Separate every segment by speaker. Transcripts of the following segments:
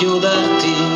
Speaker 1: ayudarte.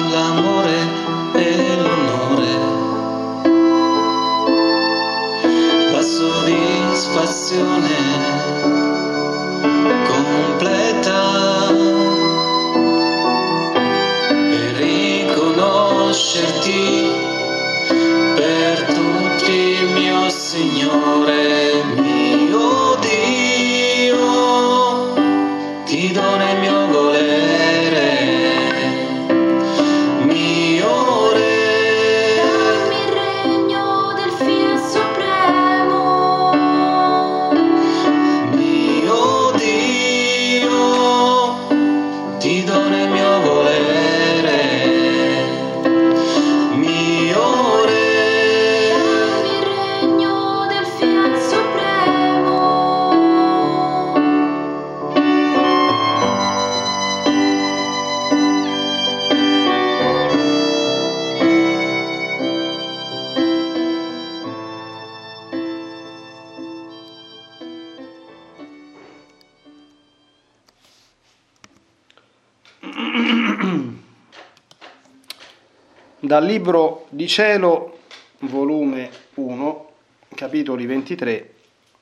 Speaker 1: Dal Libro di Cielo, volume 1, capitoli 23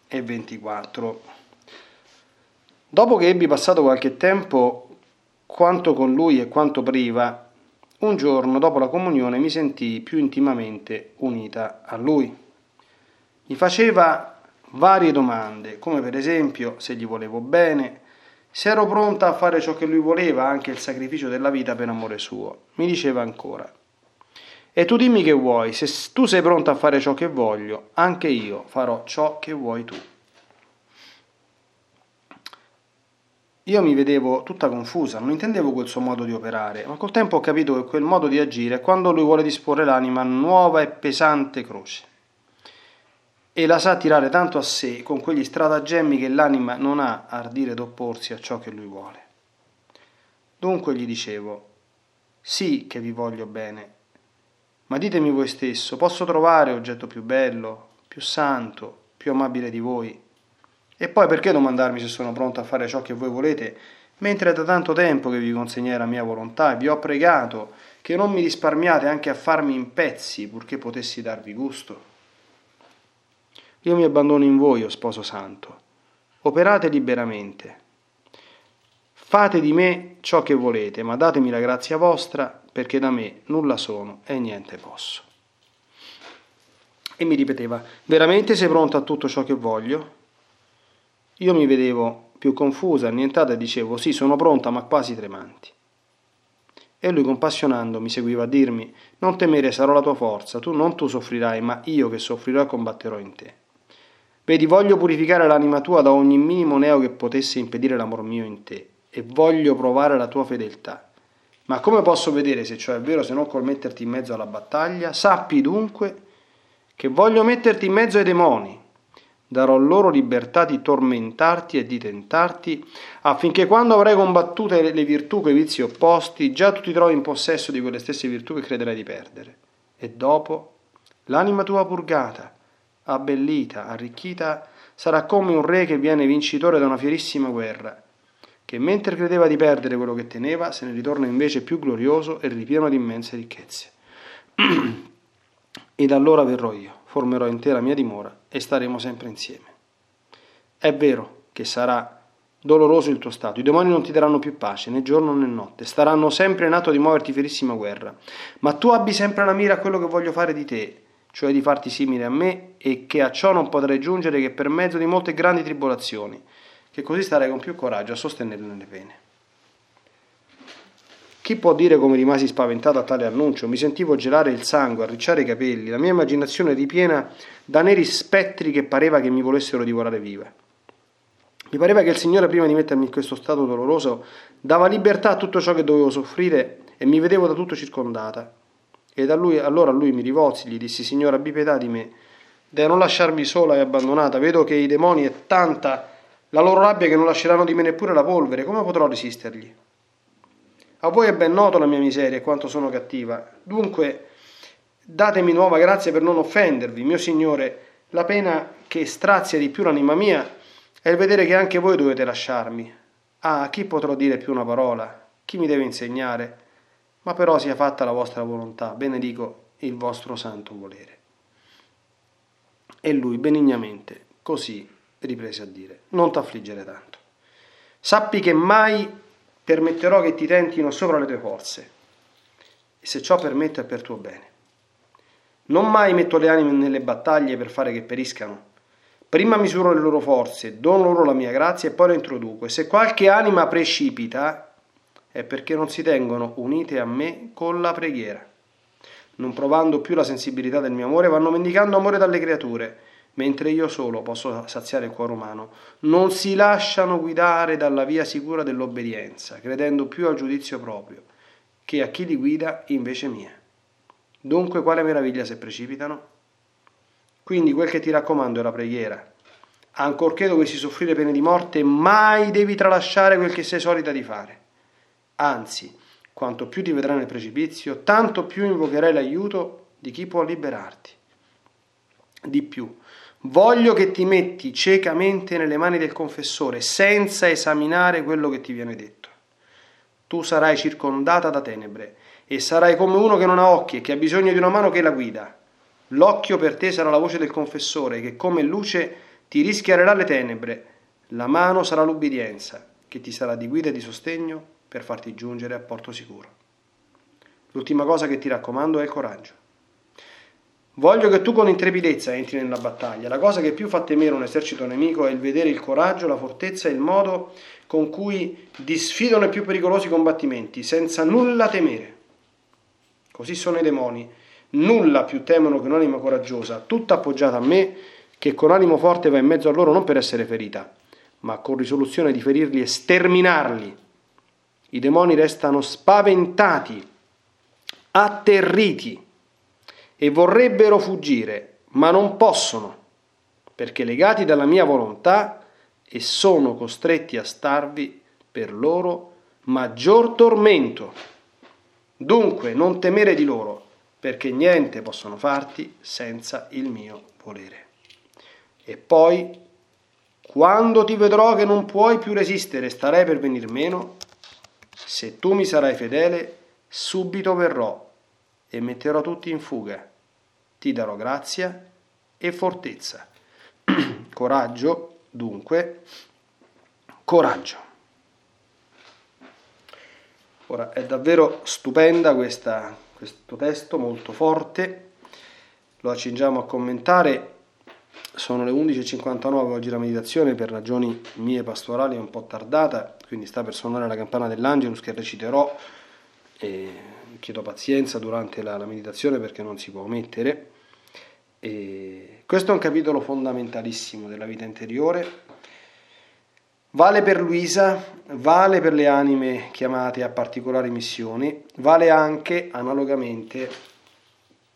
Speaker 1: e 24. Dopo che ebbi passato qualche tempo, quanto con lui e quanto priva, un giorno dopo la comunione mi sentii più intimamente unita a lui. Mi faceva varie domande, come per esempio se gli volevo bene, se ero pronta a fare ciò che lui voleva, anche il sacrificio della vita per amore suo. Mi diceva ancora, e tu dimmi che vuoi, se tu sei pronto a fare ciò che voglio, anche io farò ciò che vuoi tu. Io mi vedevo tutta confusa, non intendevo quel suo modo di operare, ma col tempo ho capito che quel modo di agire è quando lui vuole disporre l'anima a nuova e pesante croce. E la sa tirare tanto a sé con quegli stratagemmi che l'anima non ha ardire d'opporsi a ciò che lui vuole. Dunque gli dicevo, sì che vi voglio bene, ma ditemi voi stesso, posso trovare oggetto più bello, più santo, più amabile di voi? E poi perché domandarmi se sono pronto a fare ciò che voi volete, mentre è da tanto tempo che vi consegnai la mia volontà e vi ho pregato che non mi risparmiate anche a farmi in pezzi purché potessi darvi gusto? Io mi abbandono in voi, o sposo santo. Operate liberamente. Fate di me ciò che volete, ma datemi la grazia vostra, perché da me nulla sono e niente posso. E mi ripeteva, veramente sei pronto a tutto ciò che voglio? Io mi vedevo più confusa, annientata e dicevo, sì, sono pronta, ma quasi tremanti. E lui compassionando mi seguiva a dirmi, non temere, sarò la tua forza, tu non tu soffrirai, ma io che soffrirò e combatterò in te. Vedi, voglio purificare l'anima tua da ogni minimo neo che potesse impedire l'amor mio in te, e voglio provare la tua fedeltà. Ma come posso vedere se ciò è vero se non col metterti in mezzo alla battaglia? Sappi dunque che voglio metterti in mezzo ai demoni, darò loro libertà di tormentarti e di tentarti, affinché quando avrai combattute le virtù coi vizi opposti, già tu ti trovi in possesso di quelle stesse virtù che crederai di perdere. E dopo, l'anima tua purgata, abbellita, arricchita, sarà come un re che viene vincitore da una fierissima guerra, che mentre credeva di perdere quello che teneva, se ne ritorna invece più glorioso e ripieno di immense ricchezze. Ed allora verrò io formerò in te la mia dimora e staremo sempre insieme. È vero che sarà doloroso il tuo stato, i demoni non ti daranno più pace né giorno né notte, staranno sempre in atto di muoverti fierissima guerra, ma tu abbi sempre la mira a quello che voglio fare di te, cioè di farti simile a me e che a ciò non potrai giungere che per mezzo di molte grandi tribolazioni, che così starai con più coraggio a sostenerle nelle pene. Chi può dire come rimasi spaventato a tale annuncio? Mi sentivo gelare il sangue, arricciare i capelli, la mia immaginazione ripiena da neri spettri che pareva che mi volessero divorare viva. Mi pareva che il Signore, prima di mettermi in questo stato doloroso, dava libertà a tutto ciò che dovevo soffrire e mi vedevo da tutto circondata. E da lui, allora a lui mi rivolsi, gli dissi, Signore, abbi pietà di me, da non lasciarmi sola e abbandonata. Vedo che i demoni è tanta la loro rabbia che non lasceranno di me neppure la polvere. Come potrò resistergli? A voi è ben noto la mia miseria e quanto sono cattiva. Dunque, datemi nuova grazia per non offendervi, mio Signore. La pena che strazia di più l'anima mia è il vedere che anche voi dovete lasciarmi. Ah, chi potrò dire più una parola? Chi mi deve insegnare? Ma però sia fatta la vostra volontà, benedico il vostro santo volere. E lui benignamente così riprese a dire, non t'affliggere tanto. Sappi che mai permetterò che ti tentino sopra le tue forze, e se ciò permetto è per tuo bene. Non mai metto le anime nelle battaglie per fare che periscano. Prima misuro le loro forze, dono loro la mia grazia e poi le introduco. E se qualche anima precipita, è perché non si tengono unite a me con la preghiera. Non provando più la sensibilità del mio amore, vanno mendicando amore dalle creature mentre io solo posso saziare il cuore umano, non si lasciano guidare dalla via sicura dell'obbedienza, credendo più al giudizio proprio, che a chi li guida invece mia. Dunque quale meraviglia se precipitano? Quindi quel che ti raccomando è la preghiera. Ancorché dovessi soffrire pene di morte, mai devi tralasciare quel che sei solita di fare. Anzi, quanto più ti vedrai nel precipizio, tanto più invocherai l'aiuto di chi può liberarti. Di più, Voglio che ti metti ciecamente nelle mani del confessore senza esaminare quello che ti viene detto. Tu sarai circondata da tenebre e sarai come uno che non ha occhi e che ha bisogno di una mano che la guida. L'occhio per te sarà la voce del confessore che come luce ti rischiarerà le tenebre. La mano sarà l'ubbidienza che ti sarà di guida e di sostegno per farti giungere a porto sicuro. L'ultima cosa che ti raccomando è il coraggio. Voglio che tu con intrepidezza entri nella battaglia. La cosa che più fa temere un esercito nemico è il vedere il coraggio, la fortezza e il modo con cui disfidano i più pericolosi combattimenti, senza nulla temere. Così sono i demoni. Nulla più temono che un'anima coraggiosa, tutta appoggiata a me, che con animo forte va in mezzo a loro non per essere ferita, ma con risoluzione di ferirli e sterminarli. I demoni restano spaventati, atterriti e vorrebbero fuggire, ma non possono, perché legati dalla mia volontà e sono costretti a starvi per loro maggior tormento. Dunque non temere di loro, perché niente possono farti senza il mio volere. E poi, quando ti vedrò che non puoi più resistere, starei per venir meno, se tu mi sarai fedele, subito verrò e metterò tutti in fuga. Ti darò grazia e fortezza. coraggio, dunque, coraggio. Ora è davvero stupenda questa, questo testo, molto forte, lo accingiamo a commentare. Sono le 11.59 oggi la meditazione per ragioni mie pastorali è un po' tardata, quindi sta per suonare la campana dell'Angelus che reciterò e chiedo pazienza durante la, la meditazione perché non si può omettere. E questo è un capitolo fondamentalissimo della vita interiore. Vale per Luisa, vale per le anime chiamate a particolari missioni, vale anche analogamente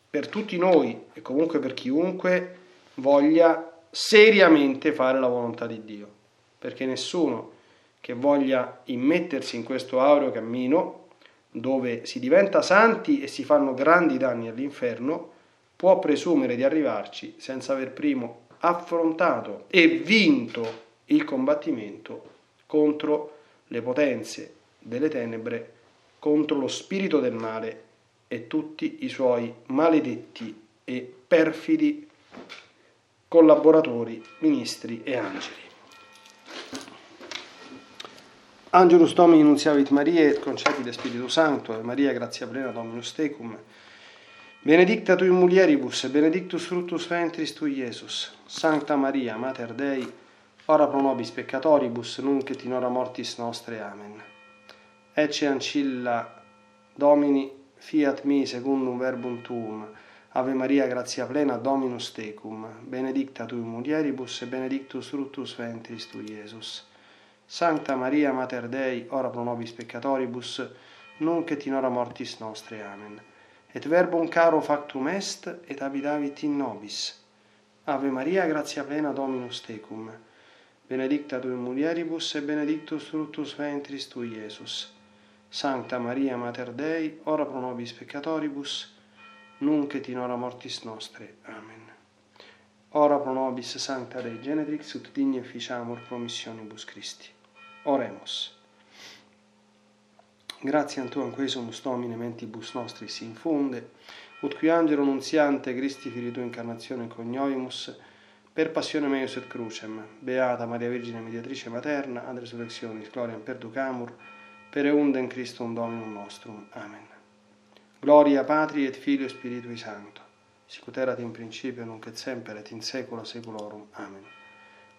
Speaker 1: per tutti noi e comunque per chiunque voglia seriamente fare la volontà di Dio, perché nessuno che voglia immettersi in questo aureo cammino dove si diventa santi e si fanno grandi danni all'inferno, può presumere di arrivarci senza aver primo affrontato e vinto il combattimento contro le potenze delle tenebre, contro lo spirito del male e tutti i suoi maledetti e perfidi collaboratori, ministri e angeli. Angelus Domini Nunziavit Mariae, concepite Spiritu Santo, e Maria grazia plena Dominus Tecum, benedicta tui mulieribus, benedictus fructus ventris tui Iesus, Sancta Maria, Mater Dei, ora pro nobis peccatoribus, nunc et in hora mortis nostre. Amen. Ecce ancilla Domini, fiat mi secundum verbum tuum, Ave Maria, grazia plena, Dominus Tecum, benedicta tui mulieribus, e benedictus fructus ventris tui Iesus. Sancta Maria Mater Dei, ora pro nobis peccatoribus, nunc et in hora mortis nostre. Amen. Et verbum caro factum est, et abidavit in nobis. Ave Maria, gratia plena Dominus tecum. Benedicta tu in mulieribus, et benedictus fructus ventris tui, Iesus. Sancta Maria Mater Dei, ora pro nobis peccatoribus, nunc et in hora mortis nostre. Amen. Ora pro nobis Sancta Dei Genetrix, ut digne officiamur promissionibus Christi. Oremus. Grazie a Tuam quesumus Domine mentibus nostris infunde, ut qui angelo nunziante Christi fili tu incarnazione conioimus, per passione meius et crucem, beata Maria Vergine mediatrice materna, ad resurrectionis gloriam perducamur, per eundem Christum Dominum nostrum. Amen. Gloria Patri et Filio Spiritui Sancto, sicut in principio nunc et semper et in saecula saeculorum. Amen.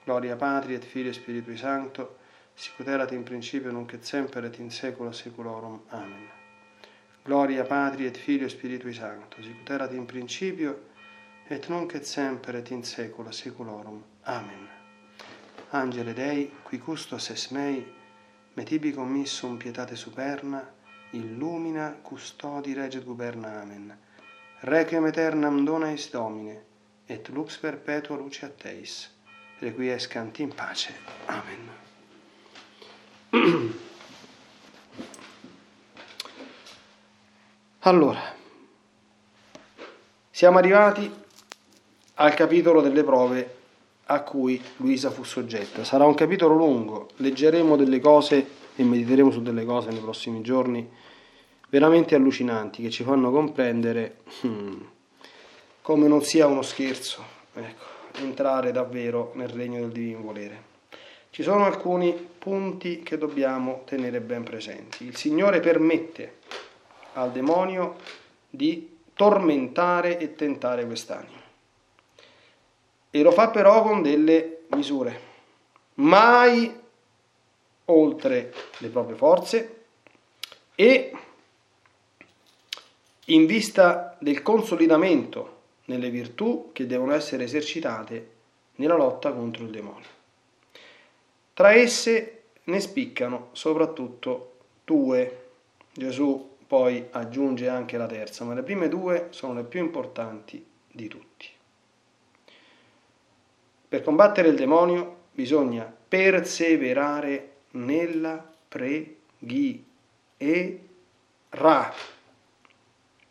Speaker 1: Gloria Patri et Filio Spiritui Sancto, sicut erat in principio nunc et semper et in saecula saeculorum. Amen. Gloria Patri et Filio Spiritui Sancto, sicut erat in principio et nunc et semper et in saecula saeculorum. Amen. Angele Dei, qui custos es mei, metibi commissum pietate superna, illumina, custodi, reget guberna. Amen. Requiem aeternam dona eis Domine, et lux perpetua luce a Teis. Requiescant in pace. Amen. Allora, siamo arrivati al capitolo delle prove a cui Luisa fu soggetta. Sarà un capitolo lungo, leggeremo delle cose e mediteremo su delle cose nei prossimi giorni veramente allucinanti che ci fanno comprendere hmm, come non sia uno scherzo ecco, entrare davvero nel regno del divino volere. Ci sono alcuni punti che dobbiamo tenere ben presenti. Il Signore permette al demonio di tormentare e tentare quest'anima. E lo fa però con delle misure, mai oltre le proprie forze e in vista del consolidamento nelle virtù che devono essere esercitate nella lotta contro il demonio. Tra esse ne spiccano soprattutto due. Gesù poi aggiunge anche la terza, ma le prime due sono le più importanti di tutti. Per combattere il demonio bisogna perseverare nella preghiera,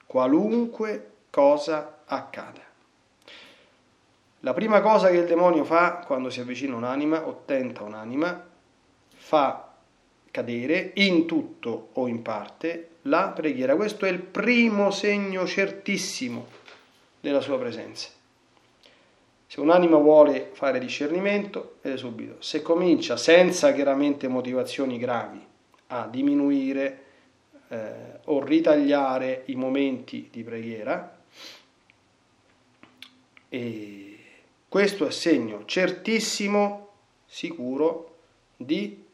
Speaker 1: qualunque cosa accada. La prima cosa che il demonio fa quando si avvicina un'anima o tenta un'anima, fa cadere in tutto o in parte la preghiera. Questo è il primo segno certissimo della sua presenza. Se un'anima vuole fare discernimento, vede subito. Se comincia senza chiaramente motivazioni gravi a diminuire eh, o ritagliare i momenti di preghiera, e questo è segno certissimo, sicuro, di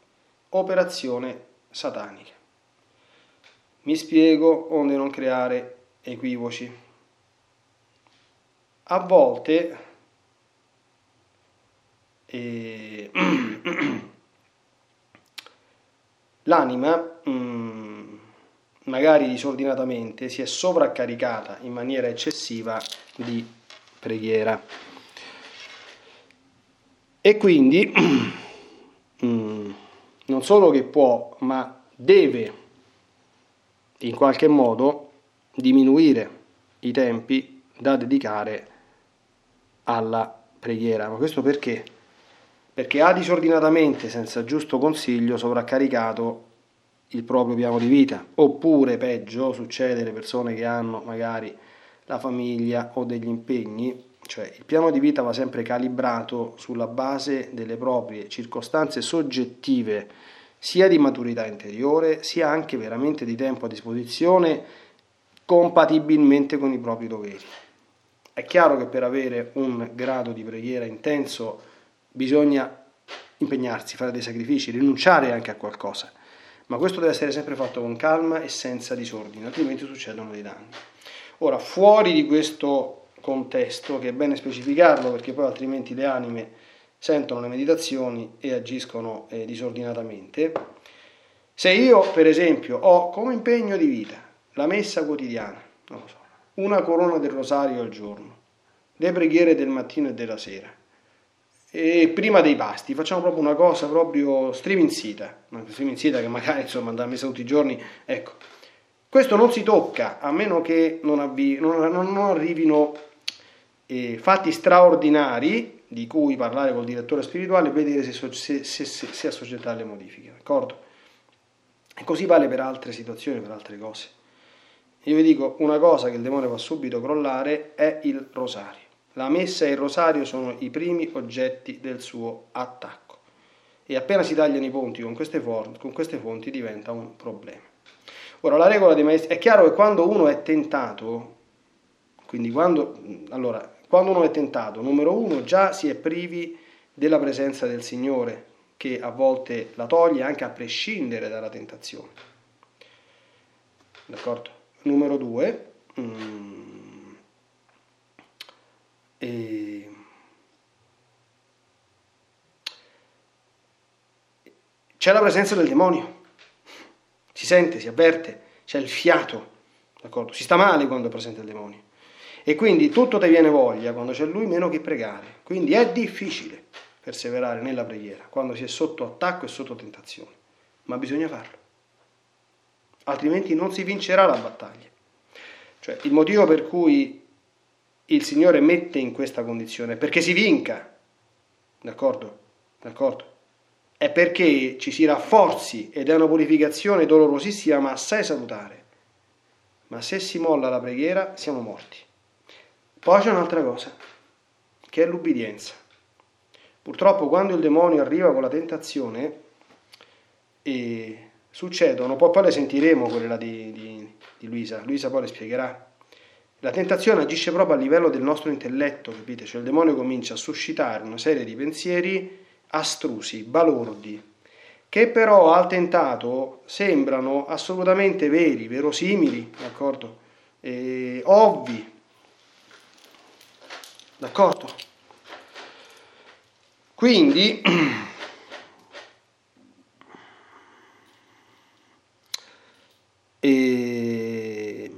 Speaker 1: operazione satanica. Mi spiego onde non creare equivoci. A volte eh, l'anima, mm, magari disordinatamente, si è sovraccaricata in maniera eccessiva di preghiera. E quindi mm, non solo che può, ma deve in qualche modo diminuire i tempi da dedicare alla preghiera. Ma questo perché? Perché ha disordinatamente, senza giusto consiglio, sovraccaricato il proprio piano di vita. Oppure, peggio, succede alle persone che hanno magari la famiglia o degli impegni, cioè il piano di vita va sempre calibrato sulla base delle proprie circostanze soggettive, sia di maturità interiore, sia anche veramente di tempo a disposizione compatibilmente con i propri doveri. È chiaro che per avere un grado di preghiera intenso bisogna impegnarsi, fare dei sacrifici, rinunciare anche a qualcosa, ma questo deve essere sempre fatto con calma e senza disordine, altrimenti succedono dei danni. Ora, fuori di questo contesto, che è bene specificarlo perché poi altrimenti le anime sentono le meditazioni e agiscono eh, disordinatamente, se io per esempio ho come impegno di vita la messa quotidiana, so, una corona del rosario al giorno, le preghiere del mattino e della sera, e prima dei pasti facciamo proprio una cosa proprio striminzita, una striminzita che magari insomma andrà messa tutti i giorni, ecco, questo non si tocca a meno che non, avvi, non, non arrivino eh, fatti straordinari di cui parlare col direttore spirituale e vedere se, se, se, se assoggettare alle modifiche, d'accordo? E così vale per altre situazioni, per altre cose. Io vi dico una cosa che il demonio fa subito crollare è il rosario. La messa e il rosario sono i primi oggetti del suo attacco. E appena si tagliano i ponti con queste, for- con queste fonti diventa un problema. Ora, la regola dei maestri, è chiaro che quando uno è tentato, quindi quando, allora, quando uno è tentato, numero uno, già si è privi della presenza del Signore, che a volte la toglie anche a prescindere dalla tentazione. D'accordo? Numero due, mm, e, c'è la presenza del demonio si sente, si avverte, c'è il fiato, d'accordo? Si sta male quando è presente il demonio. E quindi tutto ti viene voglia quando c'è lui meno che pregare. Quindi è difficile perseverare nella preghiera quando si è sotto attacco e sotto tentazione, ma bisogna farlo. Altrimenti non si vincerà la battaglia. Cioè, il motivo per cui il Signore mette in questa condizione è perché si vinca. D'accordo? D'accordo? è perché ci si rafforzi ed è una purificazione dolorosissima ma assai salutare. Ma se si molla la preghiera siamo morti. Poi c'è un'altra cosa, che è l'ubbidienza. Purtroppo quando il demonio arriva con la tentazione, e succedono, poi, poi le sentiremo quelle di, di, di Luisa, Luisa poi le spiegherà. La tentazione agisce proprio a livello del nostro intelletto, capite? Cioè il demonio comincia a suscitare una serie di pensieri astrusi, balordi, che però al tentato sembrano assolutamente veri, verosimili, d'accordo? E ovvi, d'accordo? Quindi e,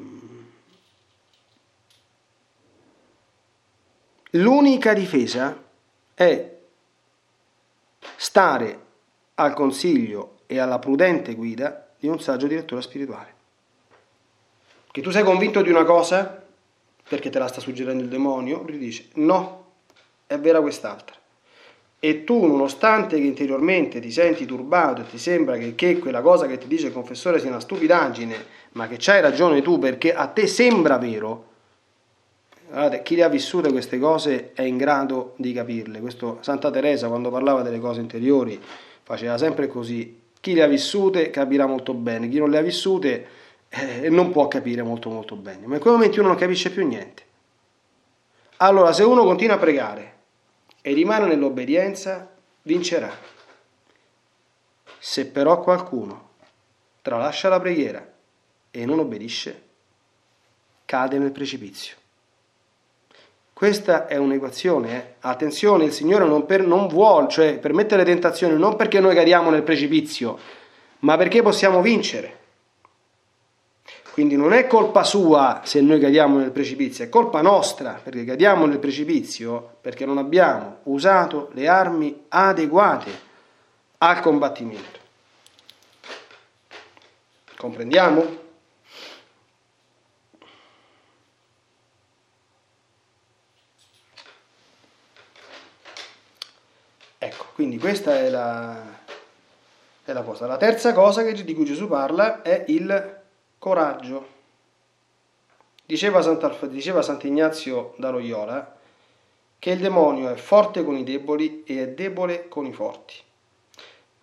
Speaker 1: l'unica difesa è stare al consiglio e alla prudente guida di un saggio direttore spirituale. Che tu sei convinto di una cosa perché te la sta suggerendo il demonio, lui dice no, è vera quest'altra. e tu nonostante che interiormente ti senti turbato e ti sembra che, che, quella cosa che ti dice il confessore sia una stupidaggine, ma che c'hai ragione tu perché a te sembra vero, guardate, chi le ha vissute queste cose è in grado di capirle. Questo Santa Teresa quando parlava delle cose interiori faceva sempre così. Chi le ha vissute capirà molto bene, chi non le ha vissute eh, non può capire molto molto bene, ma in quei momenti uno non capisce più niente. Allora, se uno continua a pregare e rimane nell'obbedienza, vincerà. Se però qualcuno tralascia la preghiera e non obbedisce, cade nel precipizio. Questa è un'equazione. Eh? Attenzione, il Signore non, per, non vuole, cioè permette le tentazioni non perché noi cadiamo nel precipizio, ma perché possiamo vincere. Quindi non è colpa sua se noi cadiamo nel precipizio, è colpa nostra perché cadiamo nel precipizio perché non abbiamo usato le armi adeguate al combattimento. Comprendiamo? Ecco, quindi questa è la, è la cosa. La terza cosa di cui Gesù parla è il coraggio. Diceva, diceva Sant'Ignazio da Loyola che il demonio è forte con i deboli e è debole con i forti.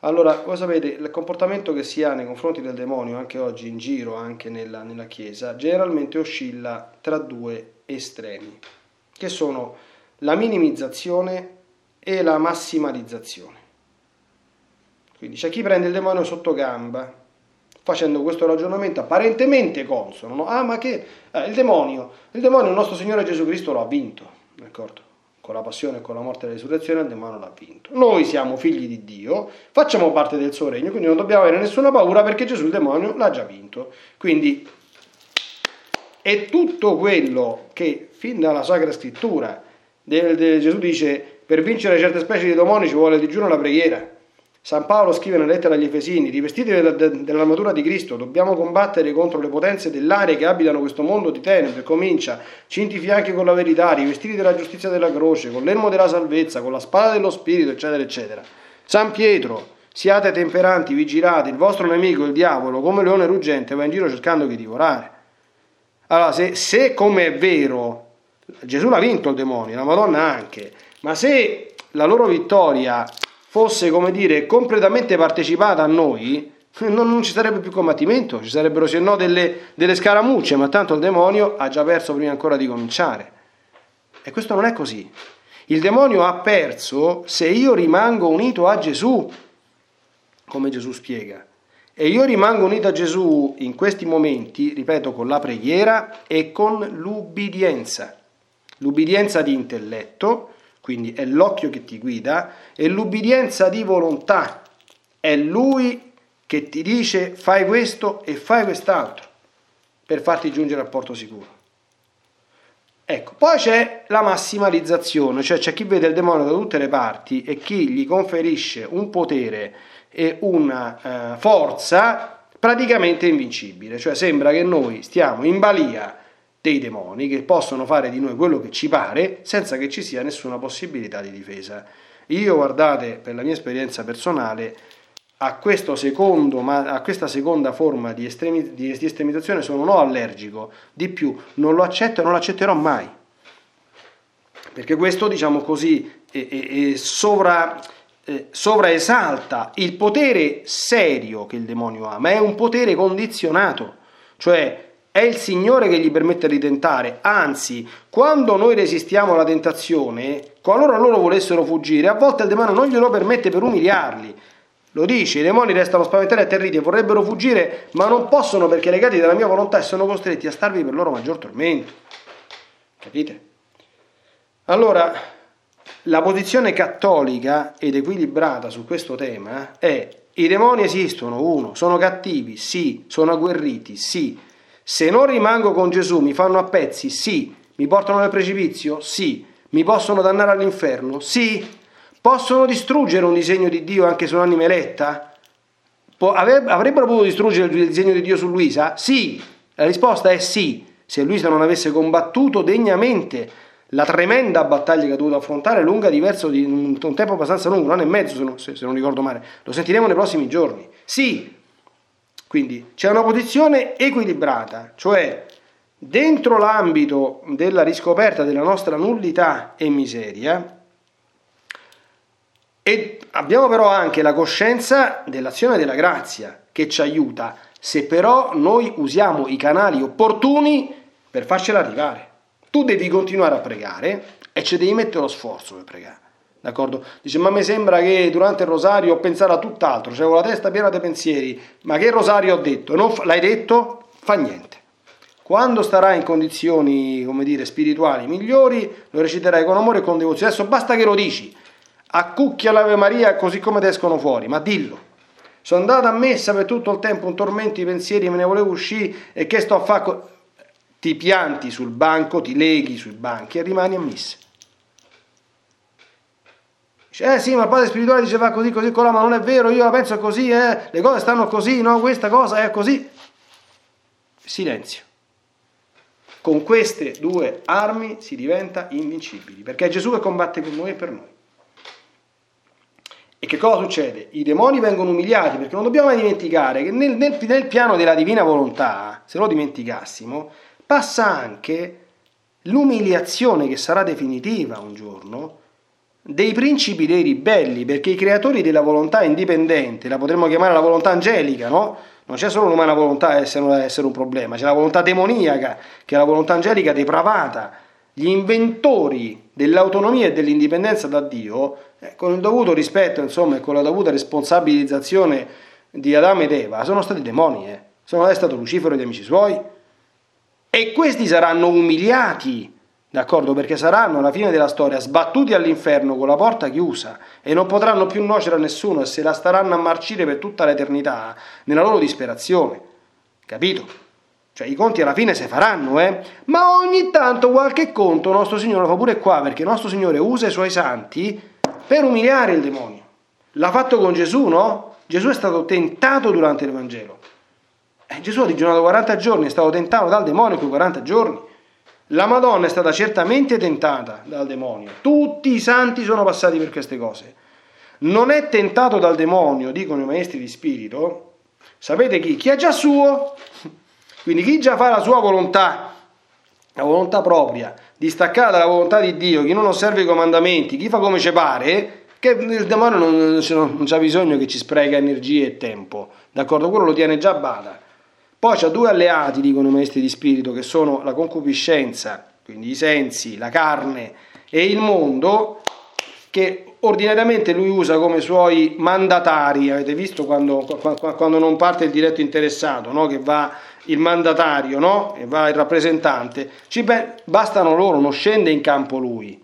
Speaker 1: Allora, voi sapete, il comportamento che si ha nei confronti del demonio, anche oggi in giro, anche nella, nella Chiesa, generalmente oscilla tra due estremi, che sono la minimizzazione e la massimalizzazione. Quindi c'è chi prende il demonio sotto gamba facendo questo ragionamento apparentemente consono. No? Ah, ma che eh, il demonio, il demonio, il nostro Signore Gesù Cristo lo ha vinto, d'accordo? Con la passione e con la morte e la risurrezione il demonio l'ha vinto. Noi siamo figli di Dio, facciamo parte del suo regno, quindi non dobbiamo avere nessuna paura perché Gesù il demonio l'ha già vinto. Quindi è tutto quello che fin dalla Sacra Scrittura del, del, Gesù dice per vincere certe specie di demoni ci vuole il digiuno e la preghiera. San Paolo scrive nella lettera agli Efesini, rivestiti dell'armatura di Cristo, dobbiamo combattere contro le potenze dell'aria che abitano questo mondo di tenebre, comincia, cinti fianchi con la verità, rivestiti della giustizia della croce, con l'ermo della salvezza, con la spada dello Spirito, eccetera, eccetera. San Pietro, siate temperanti, vigilate, il vostro nemico, il diavolo, come leone ruggente, va in giro cercando di divorare. Allora, se, se come è vero, Gesù l'ha vinto il demonio, la Madonna anche, ma se la loro vittoria fosse, come dire, completamente partecipata a noi, non, non, ci sarebbe più combattimento, ci sarebbero se no delle, delle scaramucce, ma tanto il demonio ha già perso prima ancora di cominciare. E questo non è così. Il demonio ha perso se io rimango unito a Gesù, come Gesù spiega. E io rimango unito a Gesù in questi momenti, ripeto, con la preghiera e con l'ubbidienza. L'ubbidienza di intelletto, quindi è l'occhio che ti guida, e l'ubbidienza di volontà, è lui che ti dice fai questo e fai quest'altro per farti giungere al porto sicuro. Ecco, poi c'è la massimalizzazione, cioè c'è chi vede il demonio da tutte le parti e chi gli conferisce un potere e una eh, forza praticamente invincibile, cioè sembra che noi stiamo in balia dei demoni che possono fare di noi quello che ci pare senza che ci sia nessuna possibilità di difesa. Io, guardate, per la mia esperienza personale, a, secondo, a questa seconda forma di, estremi, di, estremizzazione sono no allergico, di più, non lo accetto e non lo accetterò mai. Perché questo, diciamo così, è, è, è sovra, sovraesalta il potere serio che il demonio ha, ma è un potere condizionato, cioè è il Signore che gli permette di tentare, anzi, quando noi resistiamo alla tentazione, qualora loro volessero fuggire, a volte il demonio non glielo permette per umiliarli. Lo dice, i demoni restano spaventati e atterriti e vorrebbero fuggire, ma non possono perché legati dalla mia volontà e sono costretti a starvi per loro maggior tormento. Capite? Allora, la posizione cattolica ed equilibrata su questo tema è i demoni esistono, uno, sono cattivi, sì, sono agguerriti, sì, se non rimango con Gesù mi fanno a pezzi? Sì. Mi portano nel precipizio? Sì. Mi possono dannare all'inferno? Sì. Possono distruggere un disegno di Dio anche su un'anima eletta? Avrebbero potuto distruggere il disegno di Dio su Luisa? Sì. La risposta è sì. Se Luisa non avesse combattuto degnamente la tremenda battaglia che ha dovuto affrontare, lunga diverso di un, tempo abbastanza lungo, un anno e mezzo se non, se, se non ricordo male. Lo sentiremo nei prossimi giorni. Sì, quindi c'è una posizione equilibrata, cioè dentro l'ambito della riscoperta della nostra nullità e miseria, e abbiamo però anche la coscienza dell'azione della grazia che ci aiuta, se però noi usiamo i canali opportuni per farcela arrivare. Tu devi continuare a pregare e ci devi mettere lo sforzo per pregare. D'accordo? Dice, ma mi sembra che durante il rosario ho pensato a tutt'altro, cioè avevo la testa piena di pensieri, ma che rosario ho detto? Non l'hai detto? Fa niente. Quando starai in condizioni, come dire, spirituali migliori, lo reciterai con amore e con devozione. Adesso basta che lo dici, accucchia l'Ave Maria così come te escono fuori, ma dillo. Sono andato a messa per tutto il tempo, un tormento di pensieri, me ne volevo uscire e che sto a fare? Ti pianti sul banco, ti leghi sui banchi e rimani a messa. Dice, eh sì, ma il padre spirituale diceva così, così, colà, ma non è vero, io la penso così, eh, le cose stanno così, no, questa cosa è così. Silenzio. Con queste due armi si diventa invincibili, perché è Gesù che combatte per noi e per noi. E che cosa succede? I demoni vengono umiliati perché non dobbiamo mai dimenticare che nel, nel, nel piano della divina volontà, se lo dimenticassimo, passa anche l'umiliazione che sarà definitiva un giorno dei principi dei ribelli, perché i creatori della volontà indipendente, la potremmo chiamare la volontà angelica, no? Non c'è solo l'umana volontà a essere, essere un problema, c'è la volontà demoniaca, che è la volontà angelica depravata. Gli inventori dell'autonomia e dell'indipendenza da Dio eh, con il dovuto rispetto insomma, e con la dovuta responsabilizzazione di Adamo ed Eva, sono stati demoni, eh. sono stato Lucifero e gli amici suoi. E questi saranno umiliati, d'accordo? Perché saranno alla fine della storia sbattuti all'inferno con la porta chiusa e non potranno più nuocere a nessuno e se la staranno a marcire per tutta l'eternità nella loro disperazione. Capito? Cioè i conti alla fine si faranno, eh? Ma ogni tanto qualche conto nostro Signore lo fa pure qua, perché nostro Signore usa i suoi santi per umiliare il demonio. L'ha fatto con Gesù, no? Gesù è stato tentato durante il Vangelo. Eh, Gesù ha digiunato 40 giorni, è stato tentato dal demonio quei 40 giorni. La Madonna è stata certamente tentata dal demonio. Tutti i santi sono passati per queste cose. Non è tentato dal demonio, dicono i maestri di spirito. Sapete chi? Chi ha già suo. Quindi chi già fa la sua volontà, la volontà propria, distaccata dalla volontà di Dio, chi non osserva i comandamenti, chi fa come ci pare, che il demonio non, non, non c'ha bisogno che ci spreca energie e tempo, d'accordo? Quello lo tiene già a bada. Poi c'ha due alleati, dicono i maestri di spirito, che sono la concupiscenza, quindi i sensi, la carne e il mondo, che ordinariamente lui usa come suoi mandatari, avete visto quando, quando non parte il diretto interessato, no? che va il mandatario, no? E va il rappresentante, ci bastano loro, non scende in campo lui.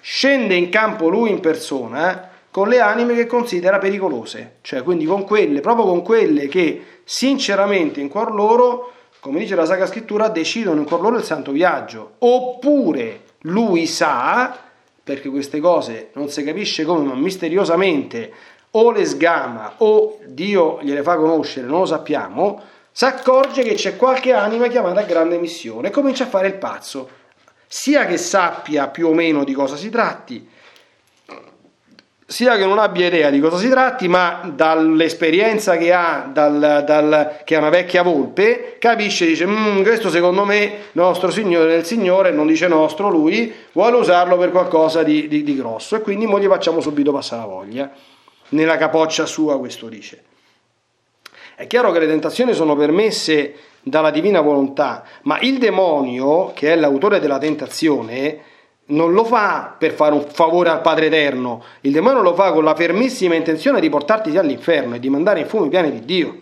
Speaker 1: Scende in campo lui in persona eh? con le anime che considera pericolose, cioè quindi con quelle, proprio con quelle che sinceramente in cuor loro, come dice la Sacra Scrittura, decidono in cuor loro il santo viaggio. Oppure lui sa, perché queste cose non si capisce come, ma misteriosamente o le sgama o Dio gliele fa conoscere, non lo sappiamo, si accorge che c'è qualche anima chiamata a grande missione e comincia a fare il pazzo, sia che sappia più o meno di cosa si tratti, sia che non abbia idea di cosa si tratti, ma dall'esperienza che ha, dal, dal, che è una vecchia volpe, capisce, dice, mm, questo secondo me, nostro Signore, il Signore, non dice nostro, lui vuole usarlo per qualcosa di, di, di grosso e quindi mo gli facciamo subito passare la voglia. Nella capoccia sua questo dice. È chiaro che le tentazioni sono permesse dalla divina volontà, ma il demonio, che è l'autore della tentazione, non lo fa per fare un favore al Padre Eterno, il demonio lo fa con la fermissima intenzione di portarti all'inferno e di mandare in fumo i piani di Dio.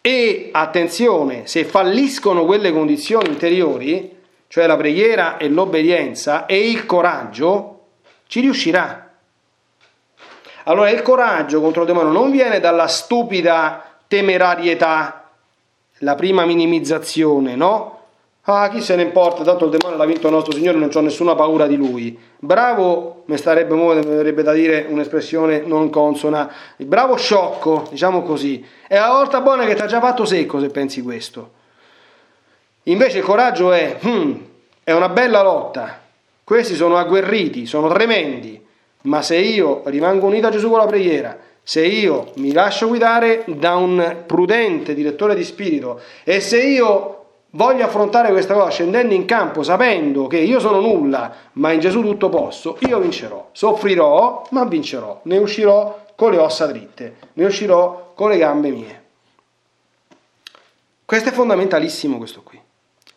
Speaker 1: E attenzione, se falliscono quelle condizioni interiori, cioè la preghiera e l'obbedienza e il coraggio, ci riuscirà. Allora il coraggio contro il demonio non viene dalla stupida temerarietà, la prima minimizzazione, no? Ah, chi se ne importa, tanto il demonio l'ha vinto il nostro Signore, non ho nessuna paura di lui. Bravo, mi starebbe, mi da dire un'espressione non consona, il bravo sciocco, diciamo così. È la volta buona che ti ha già fatto secco se pensi questo. Invece il coraggio è, hmm, è una bella lotta, questi sono agguerriti, sono tremendi, ma se io rimango unito a Gesù con la preghiera, se io mi lascio guidare da un prudente direttore di spirito e se io voglio affrontare questa cosa scendendo in campo sapendo che io sono nulla, ma in Gesù tutto posso, io vincerò. Soffrirò, ma vincerò. Ne uscirò con le ossa dritte, ne uscirò con le gambe mie. Questo è fondamentalissimo questo qui.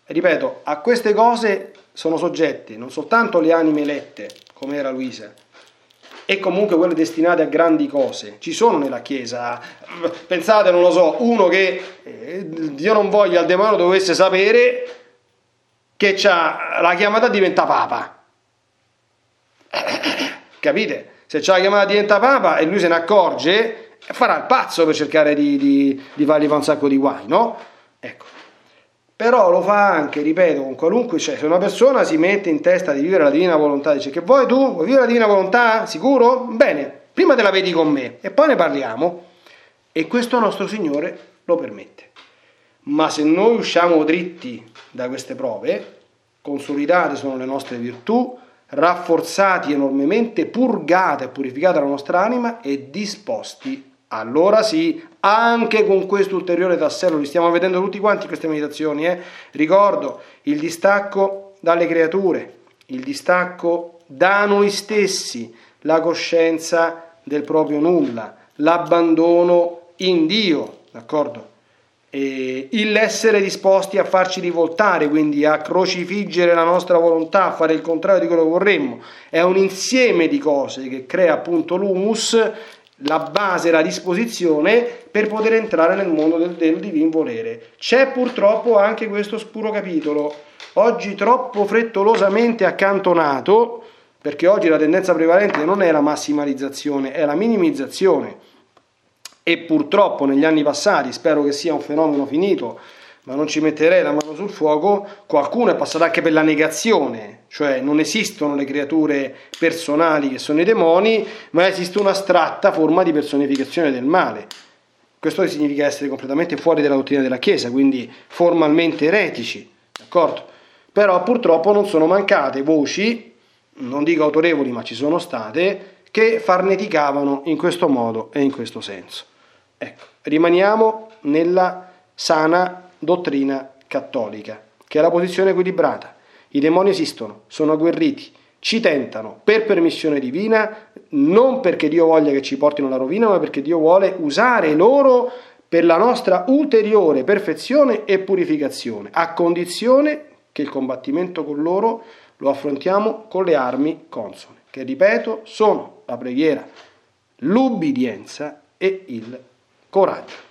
Speaker 1: E ripeto, a queste cose sono soggette non soltanto le anime elette, come era Luisa, e comunque quelle destinate a grandi cose. Ci sono nella Chiesa, pensate, non lo so, uno che eh, Dio non voglia al demonio dovesse sapere che c'ha la chiamata diventa papa. Capite? Se c'ha la chiamata diventa papa e lui se ne accorge, farà il pazzo per cercare di, di, di fargli fare un sacco di guai, no? Ecco però lo fa anche, ripeto, con qualunque, cioè se una persona si mette in testa di vivere la divina volontà, dice che vuoi tu, vuoi vivere la divina volontà? Sicuro? Bene, prima te la vedi con me e poi ne parliamo. E questo nostro Signore lo permette. Ma se noi usciamo dritti da queste prove, consolidate sono le nostre virtù, rafforzati enormemente, purgate e purificate la nostra anima e disposti allora sì, anche con questo ulteriore tassello, li stiamo vedendo tutti quanti queste meditazioni, eh? ricordo il distacco dalle creature, il distacco da noi stessi, la coscienza del proprio nulla, l'abbandono in Dio, d'accordo? E l'essere disposti a farci rivoltare, quindi a crocifiggere la nostra volontà, a fare il contrario di quello che vorremmo, è un insieme di cose che crea appunto l'humus la base, la disposizione per poter entrare nel mondo del, del divin volere. C'è purtroppo anche questo scuro capitolo, oggi troppo frettolosamente accantonato, perché oggi la tendenza prevalente non è la massimalizzazione, è la minimizzazione. E purtroppo negli anni passati, spero che sia un fenomeno finito, ma non ci metterei la mano sul fuoco, qualcuno è passato anche per la negazione, cioè non esistono le creature personali che sono i demoni, ma esiste un'astratta forma di personificazione del male. Questo significa essere completamente fuori dalla dottrina della Chiesa, quindi formalmente eretici, d'accordo? Però purtroppo non sono mancate voci, non dico autorevoli, ma ci sono state, che farneticavano in questo modo e in questo senso. Ecco, rimaniamo nella sana dottrina cattolica, che è la posizione equilibrata. I demoni esistono, sono agguerriti, ci tentano per permissione divina, non perché Dio voglia che ci portino alla rovina, ma perché Dio vuole usare loro per la nostra ulteriore perfezione e purificazione, a condizione che il combattimento con loro lo affrontiamo con le armi consone, che ripeto sono la preghiera, l'ubbidienza e il coraggio.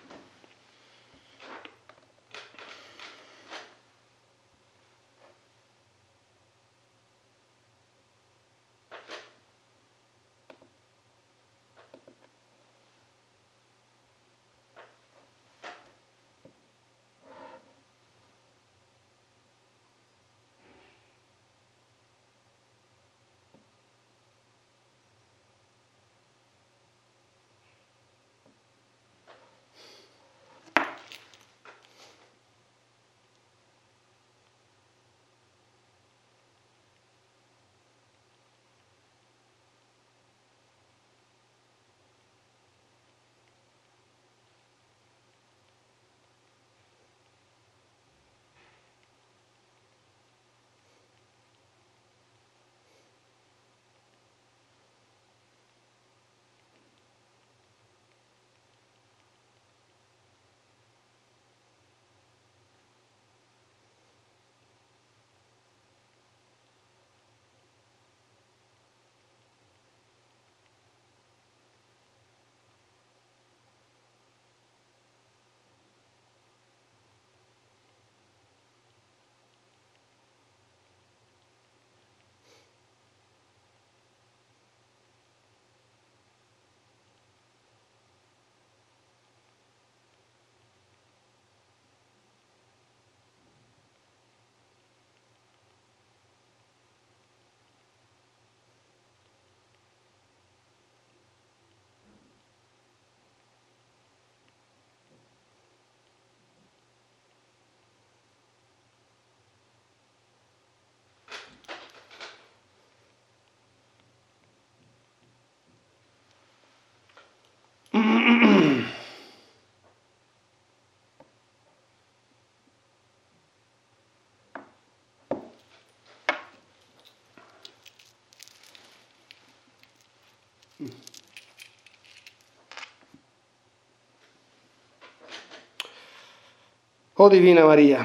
Speaker 1: O Divina Maria,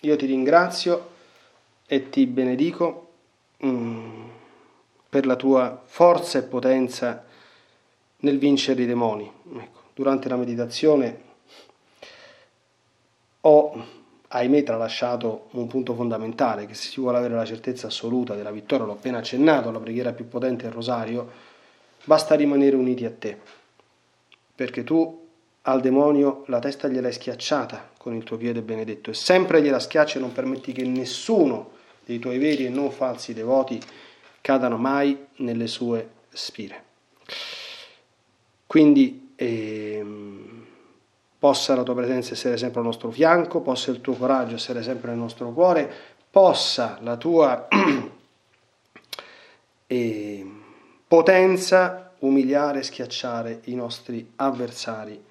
Speaker 1: io ti ringrazio e ti benedico mm, per la tua forza e potenza nel vincere i demoni. Ecco, durante la meditazione ho, ahimè, tralasciato un punto fondamentale, che se si vuole avere la certezza assoluta della vittoria, l'ho appena accennato, la preghiera più potente è il rosario, basta rimanere uniti a te, perché tu al demonio la testa gliel'hai schiacciata con il tuo piede benedetto e sempre gliela schiacci e non permetti che nessuno dei tuoi veri e non falsi devoti cadano mai nelle sue spire. Quindi ehm, possa la tua presenza essere sempre al nostro fianco, possa il tuo coraggio essere sempre nel nostro cuore, possa la tua eh, potenza umiliare e schiacciare i nostri avversari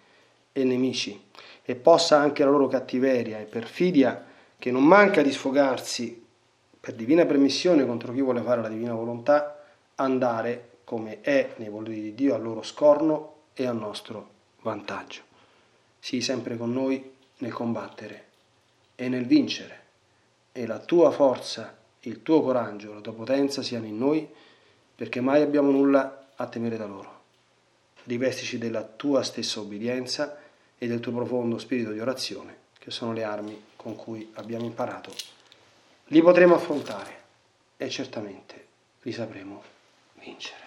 Speaker 1: e nemici e possa anche la loro cattiveria e perfidia, che non manca di sfogarsi per divina permissione contro chi vuole fare la divina volontà, andare come è nei voleri di Dio a loro scorno e a nostro vantaggio. Sii sempre con noi nel combattere e nel vincere e la tua forza, il tuo coraggio, la tua potenza siano in noi perché mai abbiamo nulla a temere da loro. Rivestici della tua stessa obbedienza e del tuo profondo spirito di orazione, che sono le armi con cui abbiamo imparato. Li potremo affrontare e certamente li sapremo vincere.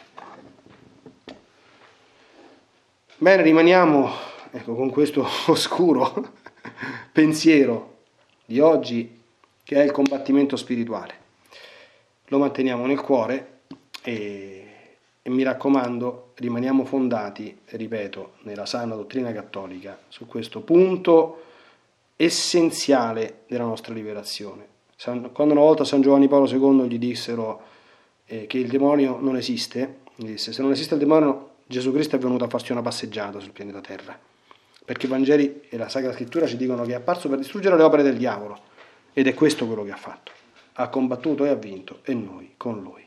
Speaker 1: Bene, rimaniamo ecco, con questo oscuro pensiero di oggi che è il combattimento spirituale. Lo manteniamo nel cuore e e mi raccomando, rimaniamo fondati, ripeto, nella sana dottrina cattolica su questo punto essenziale della nostra liberazione. Quando una volta San Giovanni Paolo II gli dissero eh, che il demonio non esiste, gli disse se non esiste il demonio Gesù Cristo è venuto a farci una passeggiata sul pianeta Terra, perché i Vangeli e la Sacra Scrittura ci dicono che è apparso per distruggere le opere del diavolo ed è questo quello che ha fatto. Ha combattuto e ha vinto e noi con lui.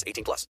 Speaker 2: 18 plus.